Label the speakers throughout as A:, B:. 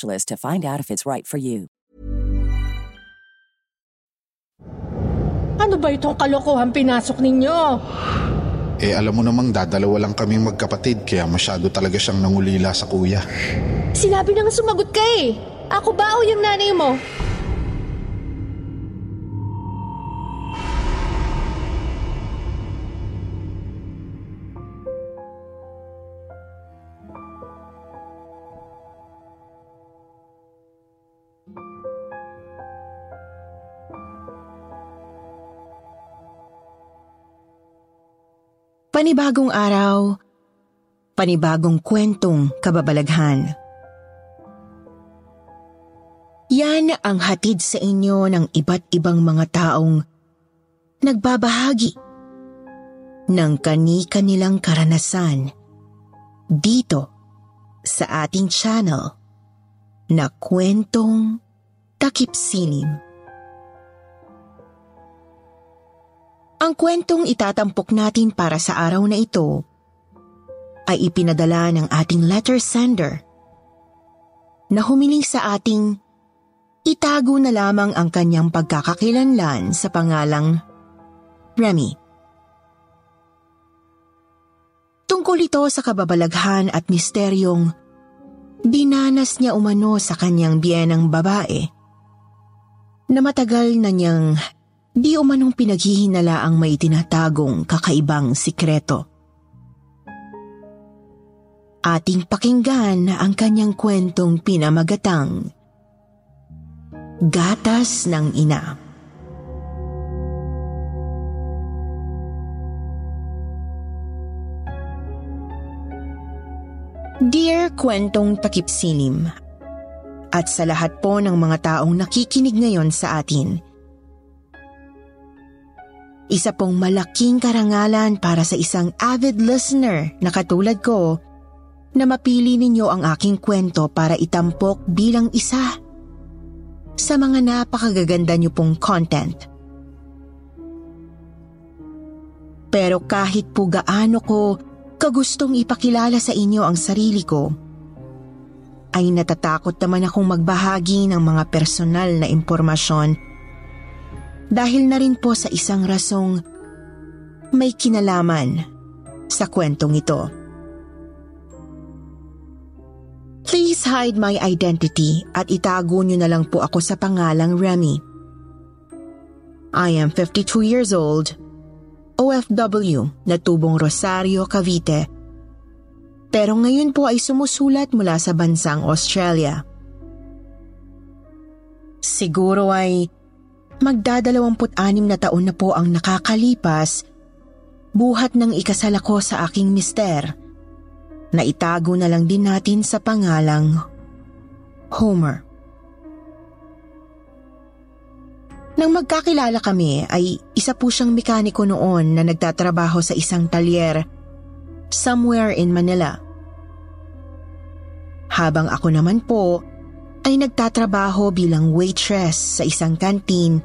A: to find out if it's right for you.
B: Ano ba itong kalokohan pinasok ninyo?
C: Eh alam mo namang dadalawa lang kaming magkapatid kaya masyado talaga siyang nangulila sa kuya.
B: Sinabi na nga sumagot ka eh. Ako ba o yung nanay mo?
D: Panibagong araw, panibagong kwentong kababalaghan. Yan ang hatid sa inyo ng iba't ibang mga taong nagbabahagi ng kani-kanilang karanasan dito sa ating channel na kwentong takip silim. Ang kwentong itatampok natin para sa araw na ito ay ipinadala ng ating letter sender na humiling sa ating itago na lamang ang kanyang pagkakakilanlan sa pangalang Remy. Tungkol ito sa kababalaghan at misteryong dinanas niya umano sa kanyang biyenang babae na matagal na niyang Di umanong pinaghihinala ang may tinatagong kakaibang sikreto. Ating pakinggan ang kanyang kwentong pinamagatang Gatas ng Ina. Dear Kwentong Takipsilim, at sa lahat po ng mga taong nakikinig ngayon sa atin – isa pong malaking karangalan para sa isang avid listener na katulad ko na mapili ninyo ang aking kwento para itampok bilang isa sa mga napakagaganda niyo pong content. Pero kahit po gaano ko kagustong ipakilala sa inyo ang sarili ko, ay natatakot naman akong magbahagi ng mga personal na impormasyon dahil na rin po sa isang rasong may kinalaman sa kwentong ito. Please hide my identity at itago niyo na lang po ako sa pangalang Remy. I am 52 years old, OFW na tubong Rosario, Cavite. Pero ngayon po ay sumusulat mula sa bansang Australia. Siguro ay Magdadalawamput-anim na taon na po ang nakakalipas buhat ng ikasal ako sa aking mister na itago na lang din natin sa pangalang Homer. Nang magkakilala kami ay isa po siyang mekaniko noon na nagtatrabaho sa isang talyer somewhere in Manila. Habang ako naman po ay nagtatrabaho bilang waitress sa isang kantin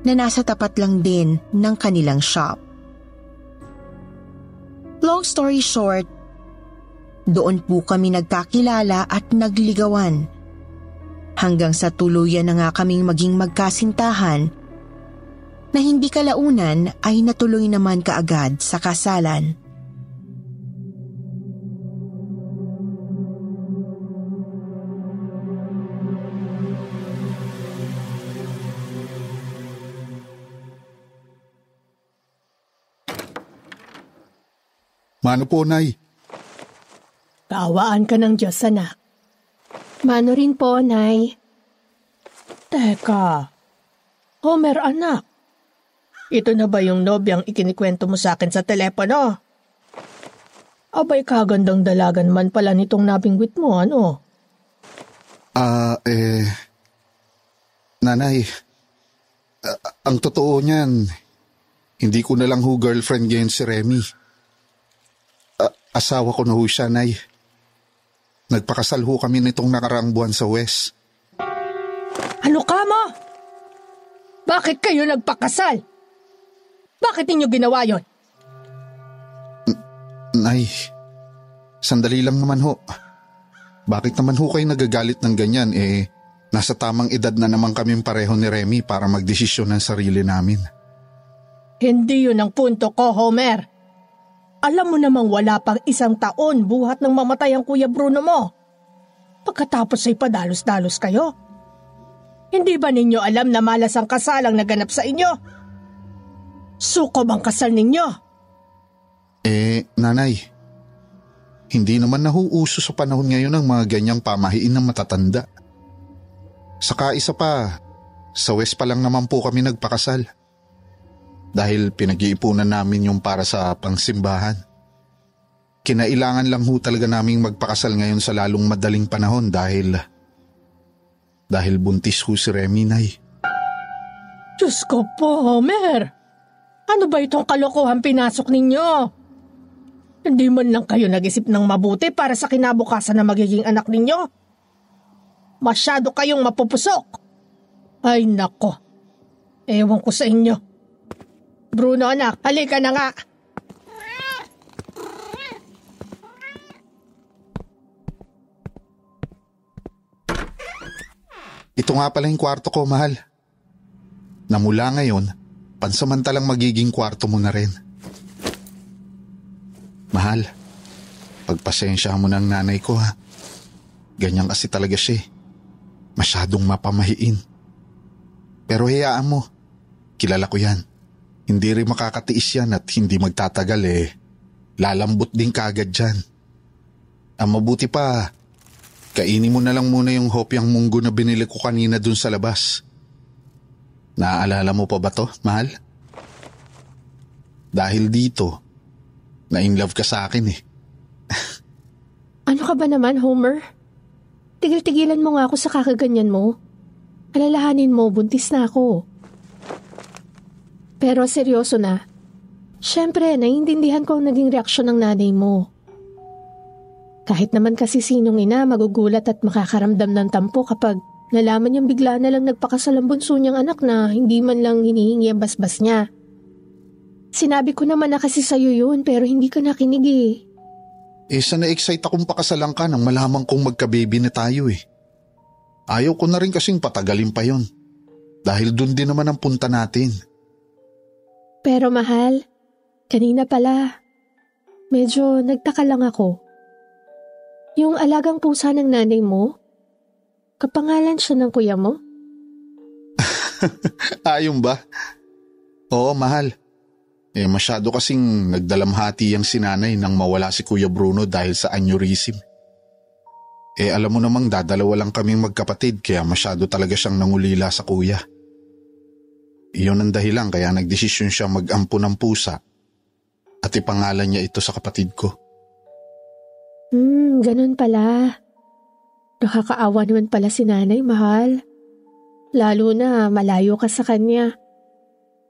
D: na nasa tapat lang din ng kanilang shop. Long story short, doon po kami nagkakilala at nagligawan. Hanggang sa tuluyan na nga kaming maging magkasintahan na hindi kalaunan ay natuloy naman kaagad sa kasalan.
C: Mano po, Nay?
E: Kaawaan ka ng Diyos, anak.
B: Mano rin po, Nay.
E: Teka. Homer, anak. Ito na ba yung nobyang ikinikwento mo sa akin sa telepono? Abay kagandang dalagan man pala nitong nabingwit mo, ano?
C: Ah, eh... Nanay, ah, ang totoo niyan, hindi ko na lang ho girlfriend ngayon si Remy. Asawa ko na ho siya, Nay. Nagpakasal ho kami nitong nakaraang buwan sa West.
E: Ano ka mo? Bakit kayo nagpakasal? Bakit ninyo ginawa yon?
C: Nay, sandali lang naman ho. Bakit naman ho kayo nagagalit ng ganyan eh nasa tamang edad na naman kaming pareho ni Remy para magdesisyon ng sarili namin.
E: Hindi yun ang punto ko, Homer. Alam mo namang wala pang isang taon buhat ng mamatay ang Kuya Bruno mo. Pagkatapos ay padalos-dalos kayo. Hindi ba ninyo alam na malas ang kasalang naganap sa inyo? Suko bang kasal ninyo?
C: Eh, nanay, hindi naman nahuuso sa panahon ngayon ang mga ganyang pamahiin ng matatanda. Saka isa pa, sa West pa lang naman po kami nagpakasal. Dahil pinag-iipunan namin yung para sa pangsimbahan. Kinailangan lang ho talaga naming magpakasal ngayon sa lalong madaling panahon dahil... Dahil buntis ho si Remy, Nay.
E: Diyos ko po, Homer. Ano ba itong kalokohan pinasok ninyo? Hindi man lang kayo nag-isip ng mabuti para sa kinabukasan na magiging anak ninyo. Masyado kayong mapupusok. Ay nako. Ewan ko sa inyo. Bruno anak, halika na nga.
C: Ito nga pala yung kwarto ko, mahal. Na mula ngayon, pansamantalang magiging kwarto mo na rin. Mahal, pagpasensya mo ng nanay ko ha. Ganyan kasi talaga siya. eh. Masyadong mapamahiin. Pero hayaan mo, kilala ko yan. Hindi rin makakatiis yan at hindi magtatagal eh. Lalambot din kagad dyan. Ang mabuti pa, kainin mo na lang muna yung hopyang munggo na binili ko kanina dun sa labas. Naaalala mo pa ba to, mahal? Dahil dito, na-in love ka sa akin eh.
B: Ano ka ba naman, Homer? Tigil-tigilan mo nga ako sa kakaganyan mo. Alalahanin mo, buntis na ako. Pero seryoso na. Siyempre, naiintindihan ko ang naging reaksyon ng nanay mo. Kahit naman kasi sinong ina magugulat at makakaramdam ng tampo kapag nalaman niyang bigla na lang nagpakasal ang bunso niyang anak na hindi man lang hinihingi ang basbas niya. Sinabi ko naman na kasi sa'yo yun pero hindi ka nakinig eh.
C: Eh sa na-excite akong pakasalan ka nang malaman kong magka-baby na tayo eh. Ayaw ko na rin kasing patagalin pa yon. Dahil dun din naman ang punta natin.
B: Pero mahal, kanina pala, medyo nagtaka lang ako. Yung alagang pusa ng nanay mo, kapangalan siya ng kuya mo?
C: Ayong ba? Oo, mahal. Eh masyado kasing nagdalamhati ang sinanay nang mawala si Kuya Bruno dahil sa aneurysm. Eh alam mo namang dadalawa lang kaming magkapatid kaya masyado talaga siyang nangulila sa kuya. Iyon ang dahilan kaya nagdesisyon siya mag-ampo ng pusa at ipangalan niya ito sa kapatid ko.
B: Hmm, ganun pala. Nakakaawa naman pala si nanay, mahal. Lalo na malayo ka sa kanya.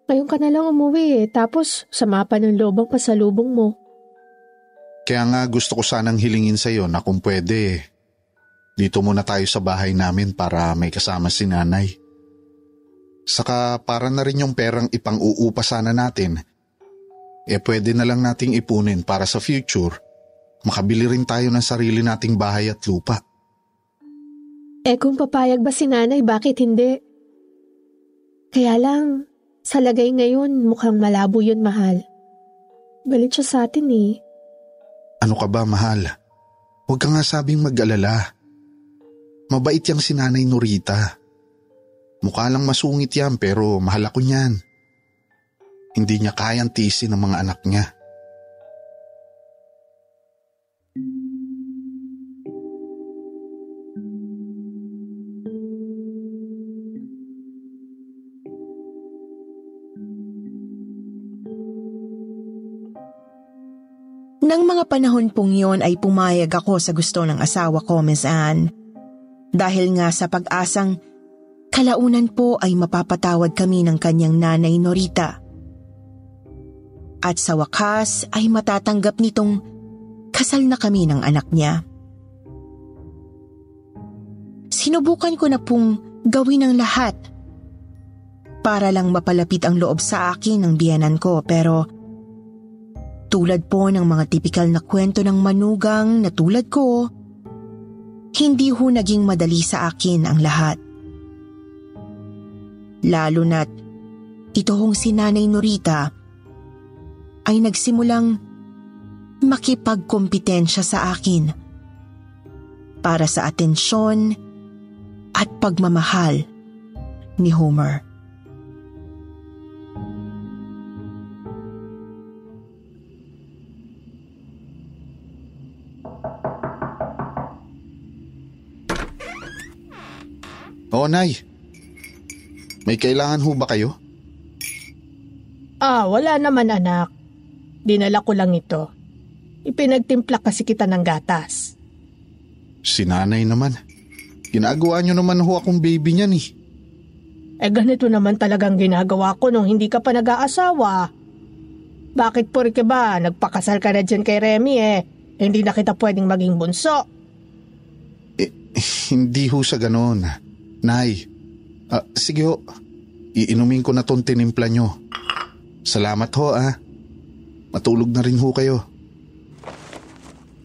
B: Ngayon ka na lang umuwi eh, tapos sama pa ng loob ang pasalubong mo.
C: Kaya nga gusto ko sanang hilingin sa iyo na kung pwede, dito muna tayo sa bahay namin para may kasama si nanay. Saka para na rin yung perang ipang-uupa sana natin, eh pwede na lang nating ipunin para sa future, makabili rin tayo ng sarili nating bahay at lupa.
B: Eh kung papayag ba si nanay, bakit hindi? Kaya lang, sa lagay ngayon mukhang malabo yun, mahal. Galit siya sa atin eh.
C: Ano ka ba, mahal? Huwag ka nga sabing mag-alala. Mabait yang si Nanay Norita. Mukha lang masungit yan pero mahal ako niyan. Hindi niya kayang tiisin ng mga anak niya.
D: Nang mga panahon pong yon ay pumayag ako sa gusto ng asawa ko, Miss Anne. Dahil nga sa pag-asang kalaunan po ay mapapatawad kami ng kanyang nanay Norita. At sa wakas ay matatanggap nitong kasal na kami ng anak niya. Sinubukan ko na pong gawin ang lahat para lang mapalapit ang loob sa akin ng biyanan ko pero tulad po ng mga tipikal na kwento ng manugang na tulad ko, hindi ho naging madali sa akin ang lahat. Lalo na't ito hong si Nanay Norita ay nagsimulang makipagkompetensya sa akin para sa atensyon at pagmamahal ni Homer.
C: Oo, Nay. May kailangan ho ba kayo?
E: Ah, wala naman anak. Dinala ko lang ito. Ipinagtimpla kasi kita ng gatas.
C: Si nanay naman. Ginagawa niyo naman ho akong baby niyan eh.
E: Eh ganito naman talagang ginagawa ko nung hindi ka pa nag-aasawa. Bakit porke ba nagpakasal ka na dyan kay Remy eh, hindi na kita pwedeng maging bunso.
C: Eh, hindi ho sa ganon. Nay, ah, sige ho, iinumin ko na tong tinimpla nyo. Salamat ho ah. Matulog na rin ho kayo.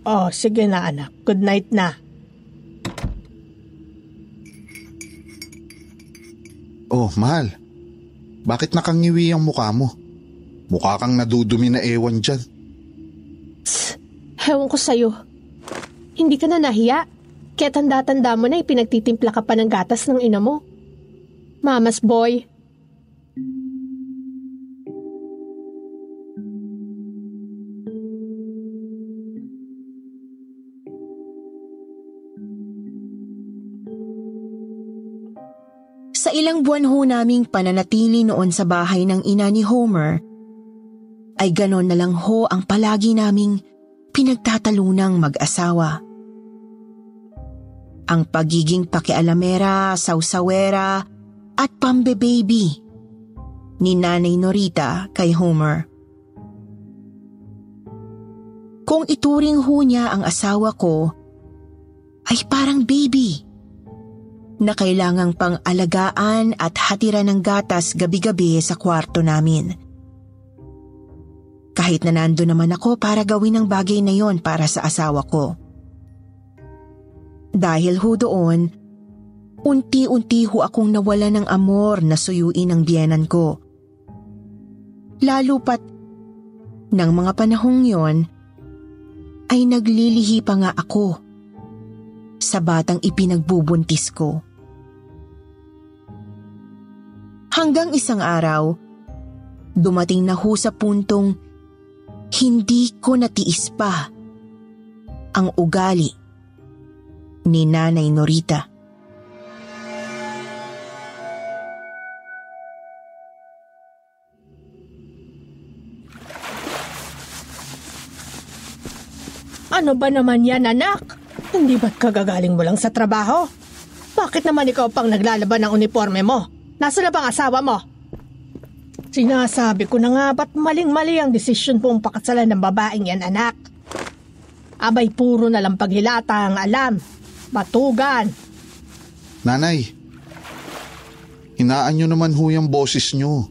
E: Oh, sige na anak. Good night na.
C: Oh, mahal. Bakit nakangiwi ang mukha mo? Mukha kang nadudumi na ewan dyan.
B: Tss, hewan ko sa'yo. Hindi ka na nahiya. Kaya tanda-tanda mo na ipinagtitimpla ka pa ng gatas ng ina mo. Mamas boy.
D: Sa ilang buwan ho naming pananatili noon sa bahay ng ina ni Homer, ay ganon na lang ho ang palagi naming pinagtatalunang mag-asawa. Ang pagiging pakialamera, sausawera at pambe-baby ni Nanay Norita kay Homer. Kung ituring ho niya ang asawa ko, ay parang baby na kailangang pang alagaan at hatiran ng gatas gabi-gabi sa kwarto namin. Kahit na nando naman ako para gawin ang bagay na yon para sa asawa ko. Dahil ho doon, unti-unti ho akong nawala ng amor na suyuin ang biyanan ko. Lalo pat, ng mga panahong yon, ay naglilihi pa nga ako sa batang ipinagbubuntis ko. Hanggang isang araw, dumating na ho sa puntong hindi ko natiis pa ang ugali ni Nanay Norita.
E: Ano ba naman yan anak? Hindi ba't kagagaling mo lang sa trabaho? Bakit naman ikaw pang naglalaban ng uniforme mo? Nasa na bang asawa mo? Sinasabi ko na nga ba't maling-mali ang desisyon pong pakasalan ng babaeng yan anak? Abay puro na lang paghilata ang alam. Batugan.
C: Nanay, hinaan nyo naman ho yung boses nyo.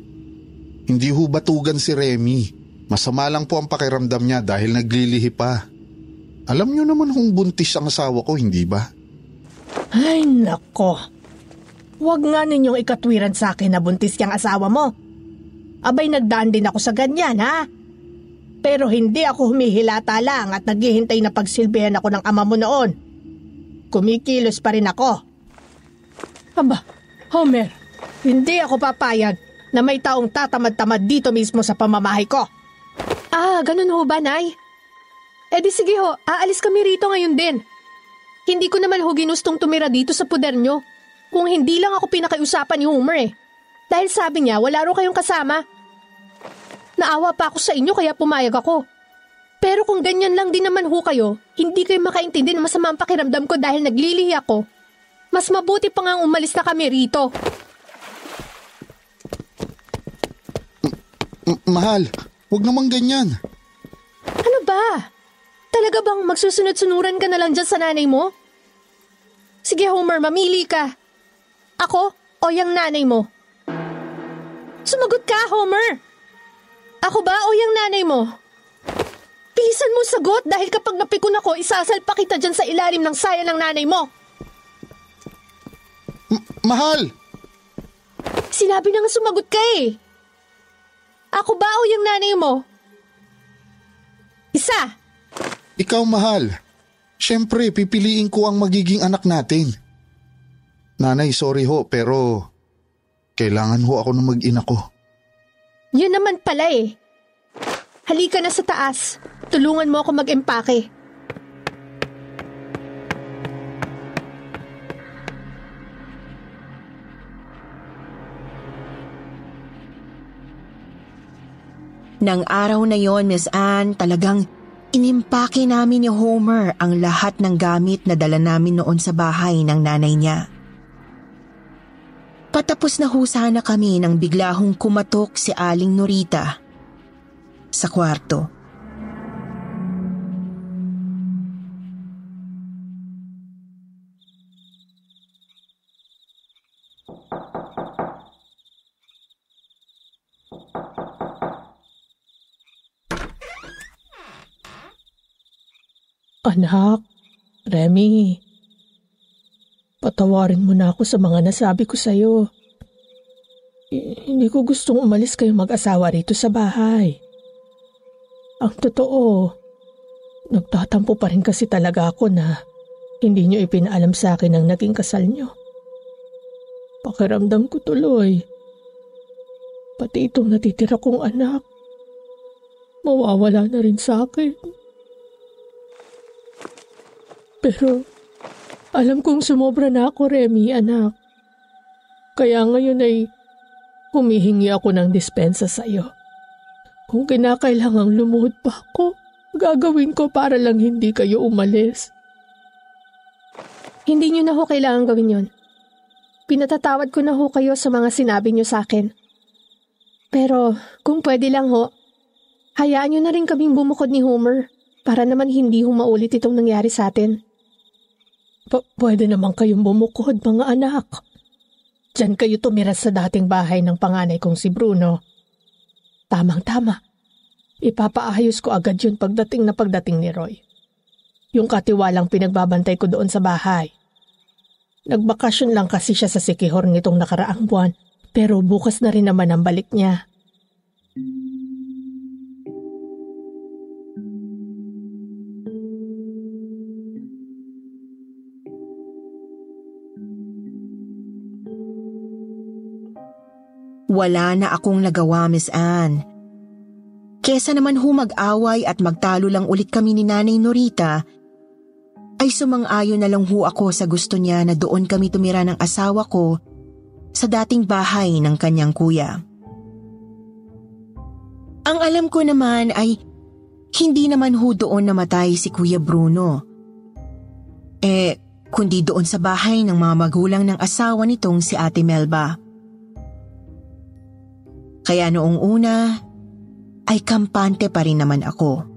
C: Hindi ho batugan si Remy. Masama lang po ang pakiramdam niya dahil naglilihi pa. Alam nyo naman hong buntis ang asawa ko, hindi ba?
E: Ay nako. Huwag nga ninyong ikatwiran sa akin na buntis kang asawa mo. Abay nagdaan din ako sa ganyan ha. Pero hindi ako humihilata lang at naghihintay na pagsilbihan ako ng ama mo noon. Kumikilos pa rin ako. Aba, Homer, hindi ako papayag na may taong tatamad-tamad dito mismo sa pamamahay ko.
B: Ah, ganun ho ba, Nay? Eh di sige ho, aalis kami rito ngayon din. Hindi ko naman ho ginustong tumira dito sa puder nyo. Kung hindi lang ako pinakiusapan ni Homer eh. Dahil sabi niya, wala ro kayong kasama. Naawa pa ako sa inyo kaya pumayag ako. Pero kung ganyan lang din naman ho kayo, hindi kayo makaintindi na masama ang pakiramdam ko dahil naglilihi ako. Mas mabuti pa nga umalis na kami rito.
C: M- mahal, wag naman ganyan.
B: Ano ba? Talaga bang magsusunod-sunuran ka na lang dyan sa nanay mo? Sige Homer, mamili ka. Ako o yung nanay mo? Sumagot ka, Homer! Ako ba o yung nanay mo? Bilisan mo sagot dahil kapag napikon ako, isasalpa kita dyan sa ilalim ng saya ng nanay mo.
C: M- mahal!
B: Sinabi na nga sumagot ka eh. Ako ba o yung nanay mo? Isa!
C: Ikaw mahal. Siyempre, pipiliin ko ang magiging anak natin. Nanay, sorry ho, pero kailangan ho ako ng mag-ina ko.
B: Yun naman pala eh. Halika na sa taas. Tulungan mo ako mag-empake.
D: Nang araw na yon, Miss Anne, talagang inimpake namin ni Homer ang lahat ng gamit na dala namin noon sa bahay ng nanay niya. Patapos na ho sana kami nang bigla hong kumatok si Aling Norita sa kwarto.
E: Anak, Remy, patawarin mo na ako sa mga nasabi ko sa'yo. I- hindi ko gustong umalis kayo mag-asawa rito sa bahay. Ang totoo, nagtatampo pa rin kasi talaga ako na hindi nyo ipinaalam sa akin ang naging kasal nyo. Pakiramdam ko tuloy. Pati itong natitira kong anak, mawawala na rin sa akin. Pero alam kong sumobra na ako, Remy, anak. Kaya ngayon ay humihingi ako ng dispensa sa iyo. Kung kinakailangang lumuhod pa ako, gagawin ko para lang hindi kayo umalis.
B: Hindi nyo na ho kailangan gawin yon. Pinatatawad ko na ho kayo sa mga sinabi nyo sa akin. Pero kung pwede lang ho, hayaan nyo na rin kaming bumukod ni Homer para naman hindi ho maulit itong nangyari sa atin.
E: P- pwede naman kayong bumukod, mga anak. Diyan kayo tumira sa dating bahay ng panganay kong si Bruno. Tamang-tama. Ipapaayos ko agad yun pagdating na pagdating ni Roy. Yung katiwalang pinagbabantay ko doon sa bahay. Nagbakasyon lang kasi siya sa Sikihor nitong nakaraang buwan, pero bukas na rin naman ang balik niya.
D: Wala na akong nagawa, Miss Anne. Kesa naman ho mag-away at magtalo lang ulit kami ni Nanay Norita, ay sumang-ayon na lang ho ako sa gusto niya na doon kami tumira ng asawa ko sa dating bahay ng kanyang kuya. Ang alam ko naman ay hindi naman ho doon namatay si Kuya Bruno. Eh, kundi doon sa bahay ng mga magulang ng asawa nitong si Ate Melba. Kaya noong una, ay kampante pa rin naman ako.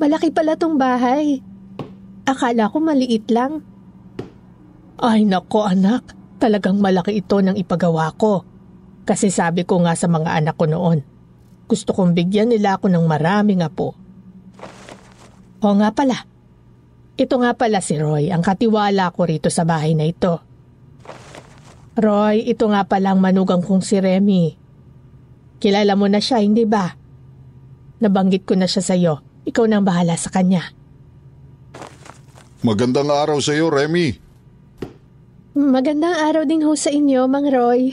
B: Malaki pala tong bahay. Akala ko maliit lang.
E: Ay nako anak, talagang malaki ito ng ipagawa ko. Kasi sabi ko nga sa mga anak ko noon, gusto kong bigyan nila ako ng maraming apo. O nga pala, ito nga pala si Roy, ang katiwala ko rito sa bahay na ito. Roy, ito nga pala ang manugang kong si Remy. Kilala mo na siya, hindi ba? Nabanggit ko na siya sa'yo. Ikaw nang bahala sa kanya.
C: Magandang araw sa iyo, Remy.
B: Magandang araw din ho sa inyo, Mang Roy.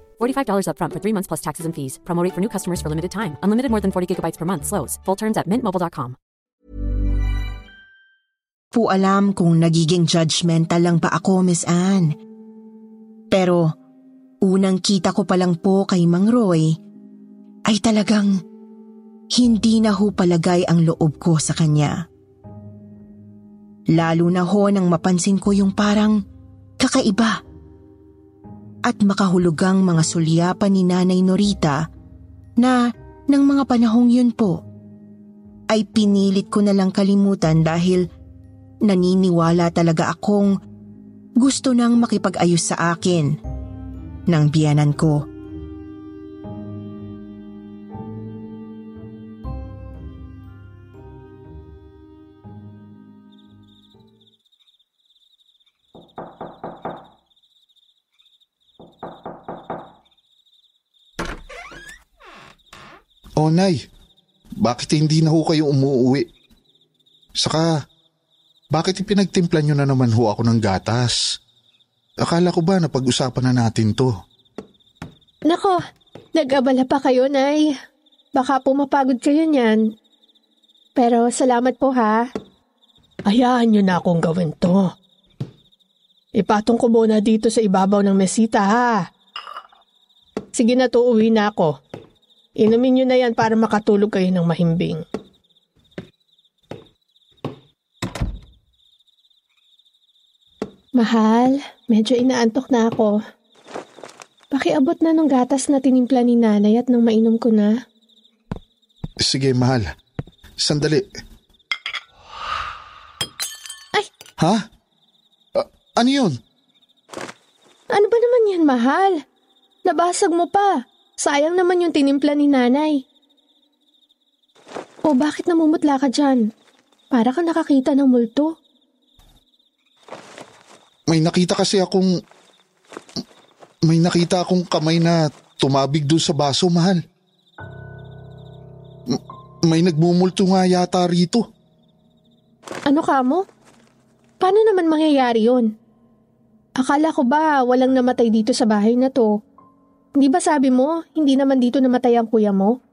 F: $45 upfront for three months plus taxes and fees. Promo rate for new customers for limited time. Unlimited more than 40 gigabytes per month. Slows. Full terms at mintmobile.com.
D: po alam kung nagiging judgmental lang ba ako, Miss Anne. Pero unang kita ko pa lang po kay Mang Roy ay talagang hindi na ho palagay ang loob ko sa kanya. Lalo na ho nang mapansin ko yung parang kakaiba at makahulugang mga sulyapan ni Nanay Norita na ng mga panahong yun po ay pinilit ko na lang kalimutan dahil naniniwala talaga akong gusto nang makipag-ayos sa akin ng biyanan ko.
C: Nay. Bakit hindi na ho kayo umuwi? Saka, bakit ipinagtimpla nyo na naman ho ako ng gatas? Akala ko ba na pag-usapan na natin to?
B: Nako, nag-abala pa kayo, Nay. Baka pumapagod kayo niyan. Pero salamat po ha.
E: Hayaan niyo na akong gawin to. Ipatong ko muna dito sa ibabaw ng mesita ha. Sige na to, uwi na ako. Inumin niyo na yan para makatulog kayo ng mahimbing.
B: Mahal, medyo inaantok na ako. Pakiabot na nung gatas na tinimpla ni nanay at nang mainom ko na.
C: Sige, mahal. Sandali.
B: Ay!
C: Ha? A- ano yun?
B: Ano ba naman yan, mahal? Nabasag mo pa. Sayang naman yung tinimpla ni nanay. O bakit namumutla ka dyan? Para ka nakakita ng multo.
C: May nakita kasi akong... May nakita akong kamay na tumabig doon sa baso, mahal. M- may nagmumulto nga yata rito.
B: Ano ka mo? Paano naman mangyayari yon? Akala ko ba walang namatay dito sa bahay na to? Hindi ba sabi mo, hindi naman dito namatay ang kuya mo?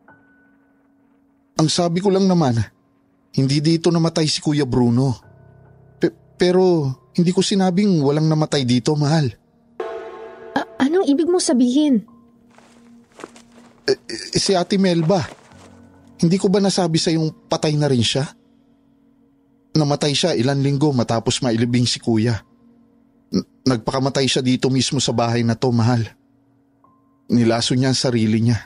C: Ang sabi ko lang naman, hindi dito namatay si Kuya Bruno. Pe- pero hindi ko sinabing walang namatay dito, mahal.
B: A- anong ibig mo sabihin?
C: Eh, si Ate Melba, hindi ko ba nasabi sa yung patay na rin siya? Namatay siya ilan linggo matapos mailibing si kuya. N- nagpakamatay siya dito mismo sa bahay na to, mahal. Nilaso niya ang sarili niya.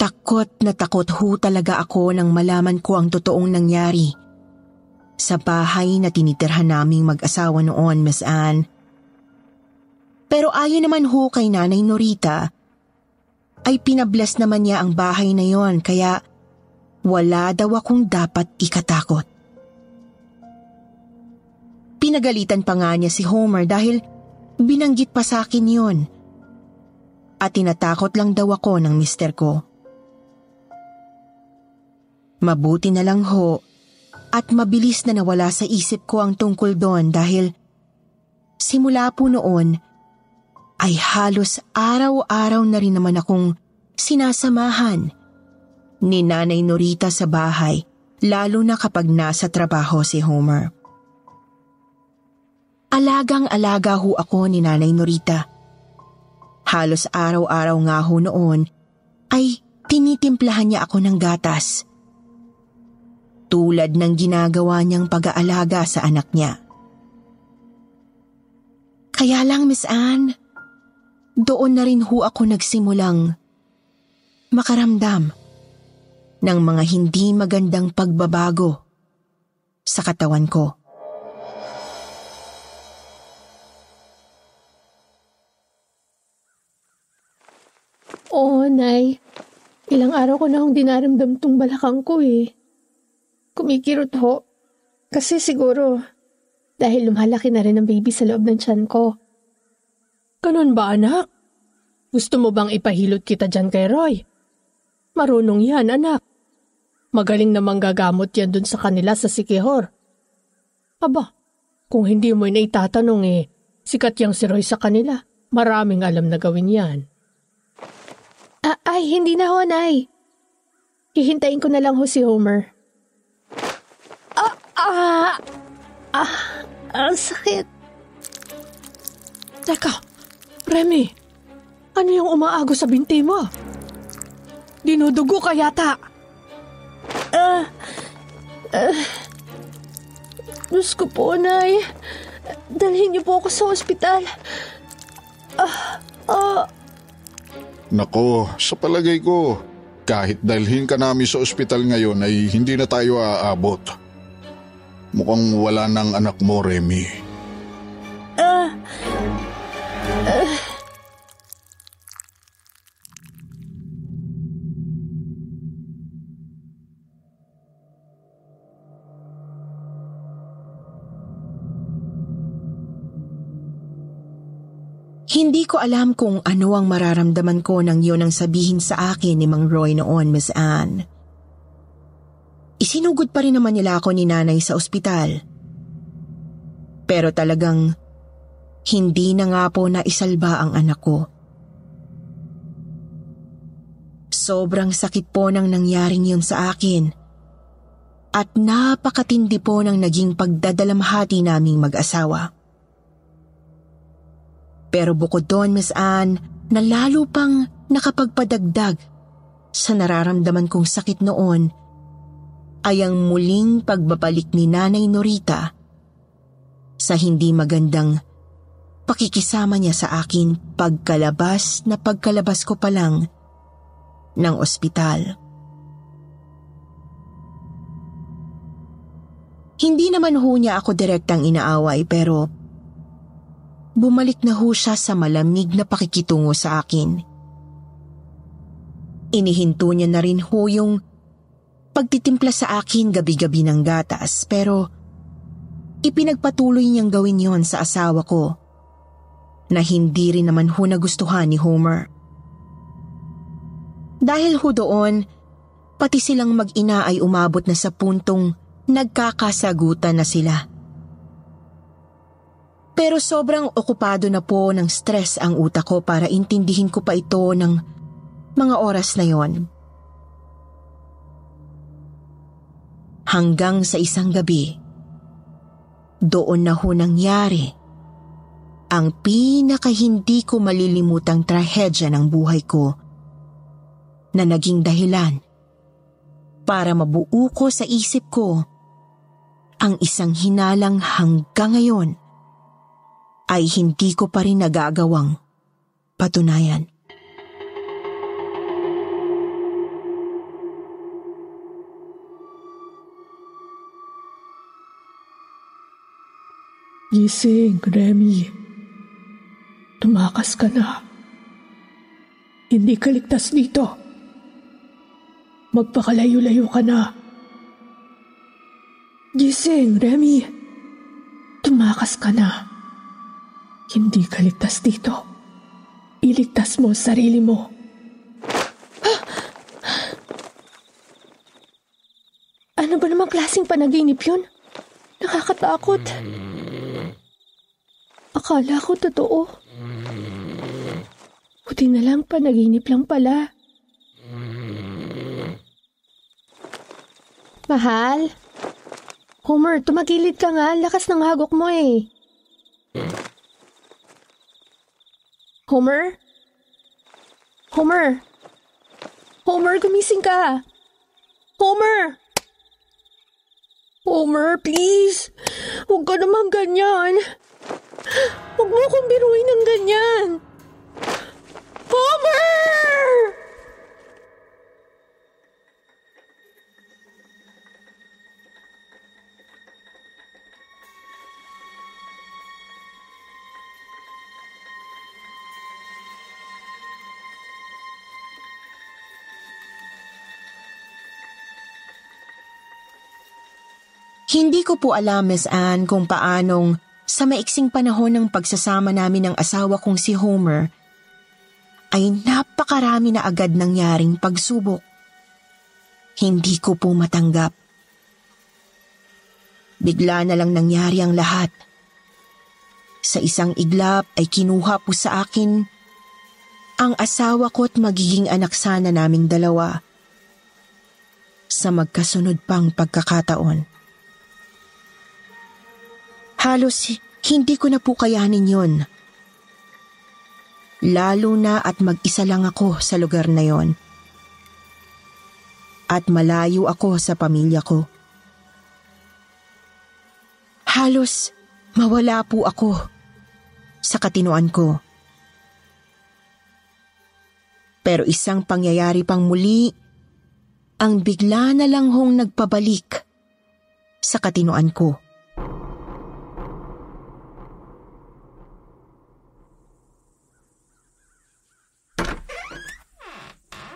D: Takot na takot ho talaga ako nang malaman ko ang totoong nangyari. Sa bahay na tinitirhan naming mag-asawa noon, Miss Anne. Pero ayon naman ho kay Nanay Norita, ay pinabless naman niya ang bahay na yon kaya wala daw akong dapat ikatakot. Pinagalitan pa nga niya si Homer dahil binanggit pa sa akin yon. At tinatakot lang daw ako ng mister ko. Mabuti na lang ho at mabilis na nawala sa isip ko ang tungkol doon dahil simula po noon ay halos araw-araw na rin naman akong sinasamahan ni Nanay Norita sa bahay lalo na kapag nasa trabaho si Homer. Alagang-alaga ho ako ni Nanay Norita. Halos araw-araw nga ho noon ay tinitimplahan niya ako ng gatas tulad ng ginagawa niyang pag-aalaga sa anak niya. Kaya lang, Miss Anne, doon na rin ho ako nagsimulang makaramdam ng mga hindi magandang pagbabago sa katawan ko.
B: Ilang araw ko na akong dinaramdam tong balakang ko eh. Kumikirot ho. Kasi siguro, dahil lumalaki na rin ang baby sa loob ng tiyan ko.
E: Ganun ba anak? Gusto mo bang ipahilot kita dyan kay Roy? Marunong yan anak. Magaling namang gagamot yan dun sa kanila sa Sikihor. Aba, kung hindi mo na itatanong eh, sikat yang si Roy sa kanila. Maraming alam na gawin yan.
B: Ah, ay, hindi na ho, Nay. Hihintayin ko na lang ho si Homer. Ah! Ah! Ang sakit.
E: Teka, Remy, ano yung umaago sa binti mo? Dinudugo ka yata.
B: Ah! Ah! Diyos ko po, Nay. Dalhin niyo po ako sa ospital. Ah! Ah!
C: Nako, sa palagay ko, kahit dalhin ka namin sa ospital ngayon ay hindi na tayo aabot. Mukhang wala ng anak mo, Remy.
D: Alam kung ano ang mararamdaman ko nang yun ang sabihin sa akin ni Mang Roy noon, Miss Anne. Isinugod pa rin naman nila ako ni nanay sa ospital. Pero talagang hindi na nga po na isalba ang anak ko. Sobrang sakit po nang nangyaring yun sa akin. At napakatindi po ng naging pagdadalamhati naming mag-asawa. Pero bukod doon, Miss Anne, na lalo pang nakapagpadagdag sa nararamdaman kong sakit noon ay ang muling pagbabalik ni Nanay Norita sa hindi magandang pakikisama niya sa akin pagkalabas na pagkalabas ko pa lang ng ospital. Hindi naman ho niya ako direktang inaaway pero bumalik na ho siya sa malamig na pakikitungo sa akin. Inihinto niya na rin ho yung pagtitimpla sa akin gabi-gabi ng gatas pero ipinagpatuloy niyang gawin yon sa asawa ko na hindi rin naman ho nagustuhan ni Homer. Dahil ho doon, pati silang mag-ina ay umabot na sa puntong nagkakasagutan na sila. Pero sobrang okupado na po ng stress ang utak ko para intindihin ko pa ito ng mga oras na yon. Hanggang sa isang gabi, doon na ho nangyari ang pinaka hindi ko malilimutang trahedya ng buhay ko na naging dahilan para mabuo ko sa isip ko ang isang hinalang hanggang ngayon ay hindi ko pa rin nagagawang patunayan.
E: Gising, Remy. Tumakas ka na.
B: Hindi ka ligtas dito. Magpakalayo-layo ka na. Gising, Remy. Tumakas ka na. Hindi ka ligtas dito. Iligtas mo sarili mo. Ano ba namang klaseng panaginip yun? Nakakatakot. Akala ko totoo. Buti na lang panaginip lang pala. Mahal? Homer, tumagilid ka nga. Lakas ng hagok mo eh. Homer? Homer? Homer, gumising ka. Homer! Homer, please. Huwag ka naman ganyan. Huwag mo akong biruin ng ganyan. Homer!
D: Hindi ko po alam, Miss Anne, kung paanong sa maiksing panahon ng pagsasama namin ng asawa kong si Homer, ay napakarami na agad nangyaring pagsubok. Hindi ko po matanggap. Bigla na lang nangyari ang lahat. Sa isang iglap ay kinuha po sa akin ang asawa ko at magiging anak sana naming dalawa sa magkasunod pang pagkakataon. Halos hindi ko na po kayanin yon. Lalo na at mag-isa lang ako sa lugar na yon. At malayo ako sa pamilya ko. Halos mawala po ako sa katinuan ko. Pero isang pangyayari pang muli ang bigla na lang hong nagpabalik sa katinuan ko.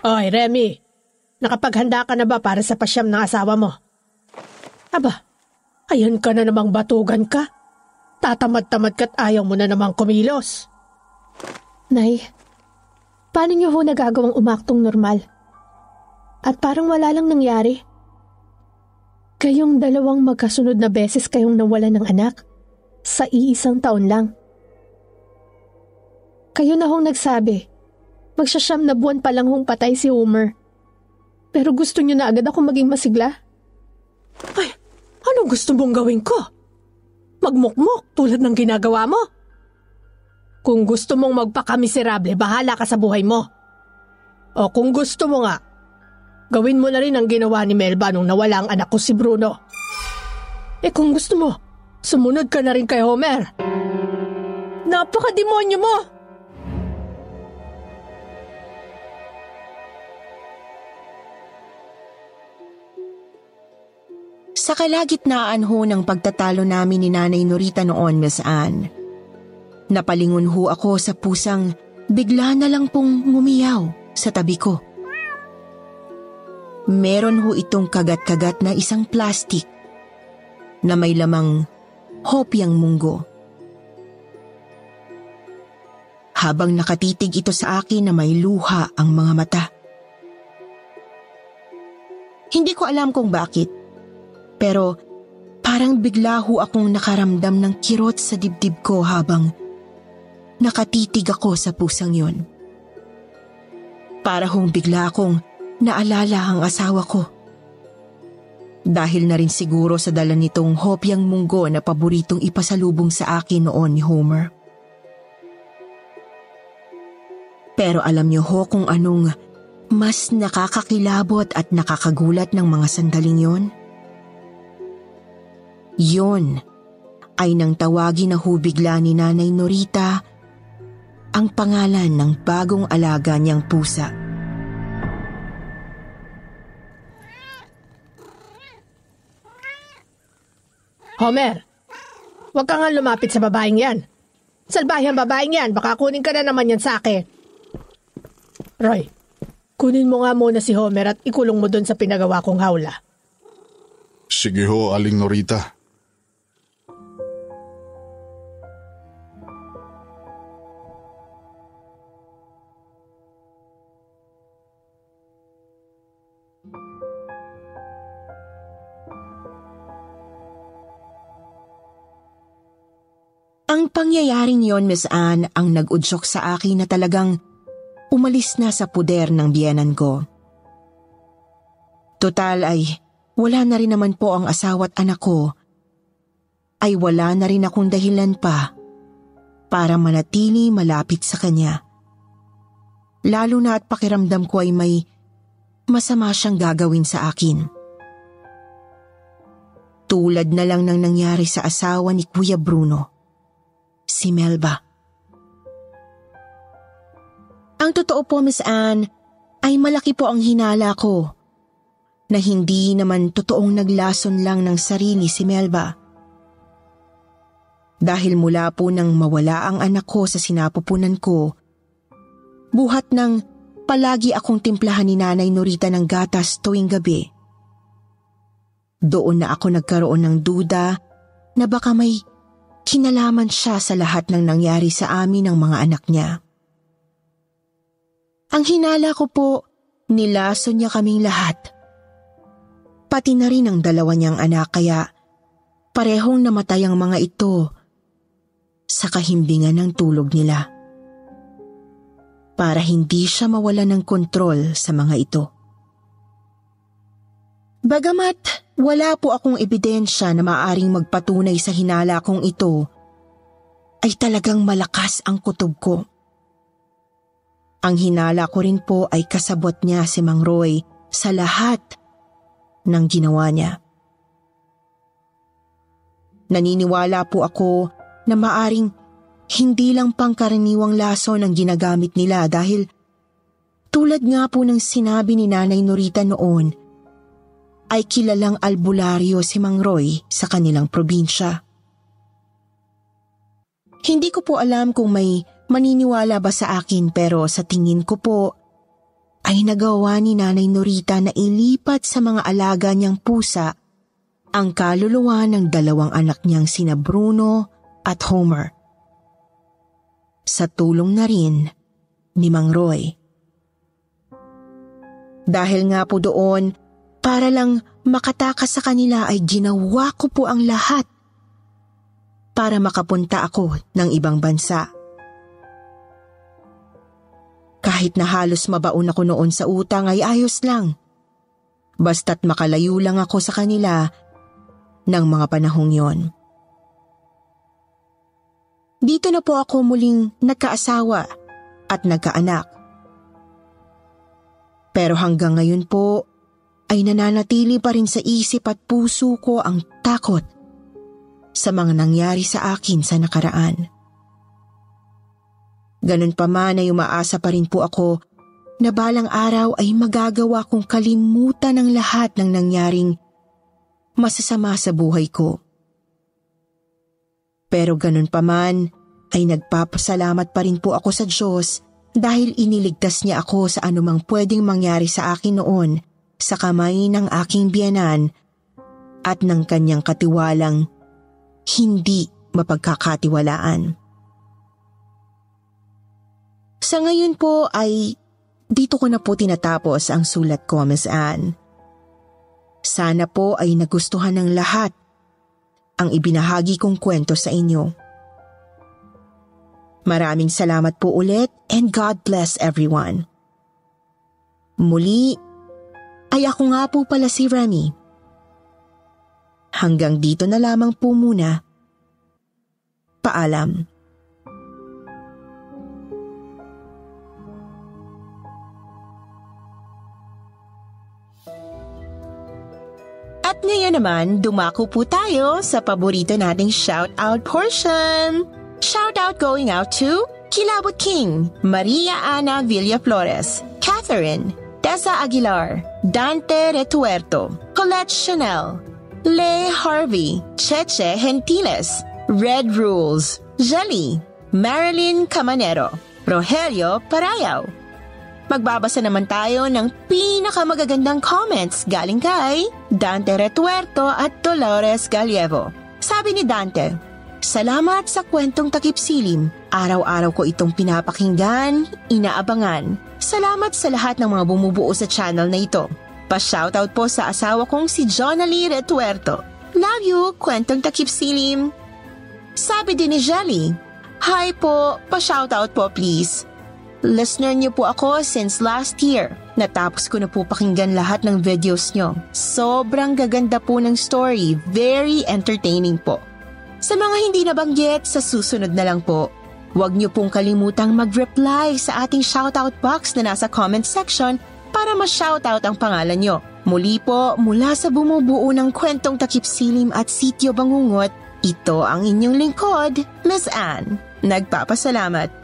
E: Oy, Remy. Nakapaghanda ka na ba para sa pasyam ng asawa mo? Aba, ayan ka na namang batugan ka. Tatamad-tamad ka't ayaw mo na namang kumilos.
B: Nay, paano niyo ho nagagawang umaktong normal? At parang wala lang nangyari. Kayong dalawang magkasunod na beses kayong nawala ng anak sa iisang taon lang. Kayo na hong nagsabi Magsasyam na buwan pa lang hong patay si Homer. Pero gusto niyo na agad ako maging masigla?
E: Ay, ano gusto mong gawin ko? Magmukmok tulad ng ginagawa mo? Kung gusto mong magpakamiserable, bahala ka sa buhay mo. O kung gusto mo nga, gawin mo na rin ang ginawa ni Melba nung nawala ang anak ko si Bruno. Eh kung gusto mo, sumunod ka na rin kay Homer. Napaka-demonyo mo!
D: Sa kalagitnaan ho ng pagtatalo namin ni Nanay Norita noon, Miss Anne. Napalingon ho ako sa pusang bigla na lang pong ngumiyaw sa tabi ko. Meron ho itong kagat-kagat na isang plastik na may lamang hopyang munggo. Habang nakatitig ito sa akin na may luha ang mga mata. Hindi ko alam kung bakit pero parang bigla ho akong nakaramdam ng kirot sa dibdib ko habang nakatitig ako sa pusang yon. Para hong bigla akong naalala ang asawa ko. Dahil na rin siguro sa dala nitong hopyang munggo na paboritong ipasalubong sa akin noon ni Homer. Pero alam niyo ho kung anong mas nakakakilabot at nakakagulat ng mga sandaling yon? Yun ay nang tawagin na hubigla ni Nanay Norita ang pangalan ng bagong alaga niyang pusa.
E: Homer, huwag ka nga lumapit sa babaeng yan. Salbahe ang babaeng yan, baka kunin ka na naman yan sa akin. Roy, kunin mo nga muna si Homer at ikulong mo doon sa pinagawa kong hawla.
C: Sige ho, Aling Norita.
D: Ang pangyayaring yon, Miss Anne, ang nag-udyok sa akin na talagang umalis na sa puder ng biyanan ko. Total ay wala na rin naman po ang asawa't anak ko. Ay wala na rin akong dahilan pa para manatili malapit sa kanya. Lalo na at pakiramdam ko ay may masama siyang gagawin sa akin. Tulad na lang ng nangyari sa asawa ni Kuya Bruno si Melba. Ang totoo po, Miss Anne, ay malaki po ang hinala ko na hindi naman totoong naglason lang ng sarili si Melba. Dahil mula po nang mawala ang anak ko sa sinapupunan ko, buhat ng palagi akong timplahan ni Nanay Norita ng gatas tuwing gabi. Doon na ako nagkaroon ng duda na baka may kinalaman siya sa lahat ng nangyari sa amin ng mga anak niya. Ang hinala ko po, nilaso niya kaming lahat. Pati na rin ang dalawa niyang anak kaya parehong namatay ang mga ito sa kahimbingan ng tulog nila. Para hindi siya mawala ng kontrol sa mga ito. Bagamat wala po akong ebidensya na maaring magpatunay sa hinala kong ito, ay talagang malakas ang kutob ko. Ang hinala ko rin po ay kasabot niya si Mang Roy sa lahat ng ginawa niya. Naniniwala po ako na maaring hindi lang pangkaraniwang laso ang ginagamit nila dahil tulad nga po ng sinabi ni Nanay Norita noon ay kilalang albularyo si Mang Roy sa kanilang probinsya. Hindi ko po alam kung may maniniwala ba sa akin pero sa tingin ko po ay nagawa ni Nanay Norita na ilipat sa mga alaga niyang pusa ang kaluluwa ng dalawang anak niyang sina Bruno at Homer. Sa tulong na rin ni Mang Roy. Dahil nga po doon para lang makatakas sa kanila ay ginawa ko po ang lahat para makapunta ako ng ibang bansa. Kahit na halos mabaon ako noon sa utang ay ayos lang. Basta't makalayo lang ako sa kanila ng mga panahong yon. Dito na po ako muling nagkaasawa at nagkaanak. Pero hanggang ngayon po ay nananatili pa rin sa isip at puso ko ang takot sa mga nangyari sa akin sa nakaraan. Ganun pa man ay umaasa pa rin po ako na balang araw ay magagawa kong kalimutan ang lahat ng nangyaring masasama sa buhay ko. Pero ganun pa man ay nagpapasalamat pa rin po ako sa Diyos dahil iniligtas niya ako sa anumang pwedeng mangyari sa akin noon sa kamay ng aking biyanan at ng kanyang katiwalang hindi mapagkakatiwalaan. Sa ngayon po ay dito ko na po tinatapos ang sulat ko, Miss Anne. Sana po ay nagustuhan ng lahat ang ibinahagi kong kwento sa inyo. Maraming salamat po ulit and God bless everyone. Muli, ay ako nga po pala si Remy. Hanggang dito na lamang po muna. Paalam. At ngayon naman, dumako po tayo sa paborito nating shout-out portion. Shout-out going out to Kilabot King, Maria Ana Villaflores, Catherine, Tessa Aguilar, Dante Retuerto, Colette Chanel, Le Harvey, Cheche Gentiles, Red Rules, Jelly, Marilyn Camanero, Rogelio Parayaw, Magbabasa naman tayo ng pinakamagagandang comments galing kay Dante Retuerto at Dolores Gallevo. Sabi ni Dante, Salamat sa kwentong takip silim. Araw-araw ko itong pinapakinggan, inaabangan. Salamat sa lahat ng mga bumubuo sa channel na ito. Pa-shoutout po sa asawa kong si Jonalie Retuerto. Love you, kwentong takip silim. Sabi din ni Jelly, Hi po, pa-shoutout po please. Listener niyo po ako since last year. Natapos ko na po pakinggan lahat ng videos niyo. Sobrang gaganda po ng story, very entertaining po. Sa mga hindi nabanggit, sa susunod na lang po. Huwag niyo pong kalimutang mag-reply sa ating shoutout box na nasa comment section para ma-shoutout ang pangalan niyo. Muli po, mula sa bumubuo ng kwentong takip silim at sityo bangungot, ito ang inyong lingkod, Miss Anne. Nagpapasalamat.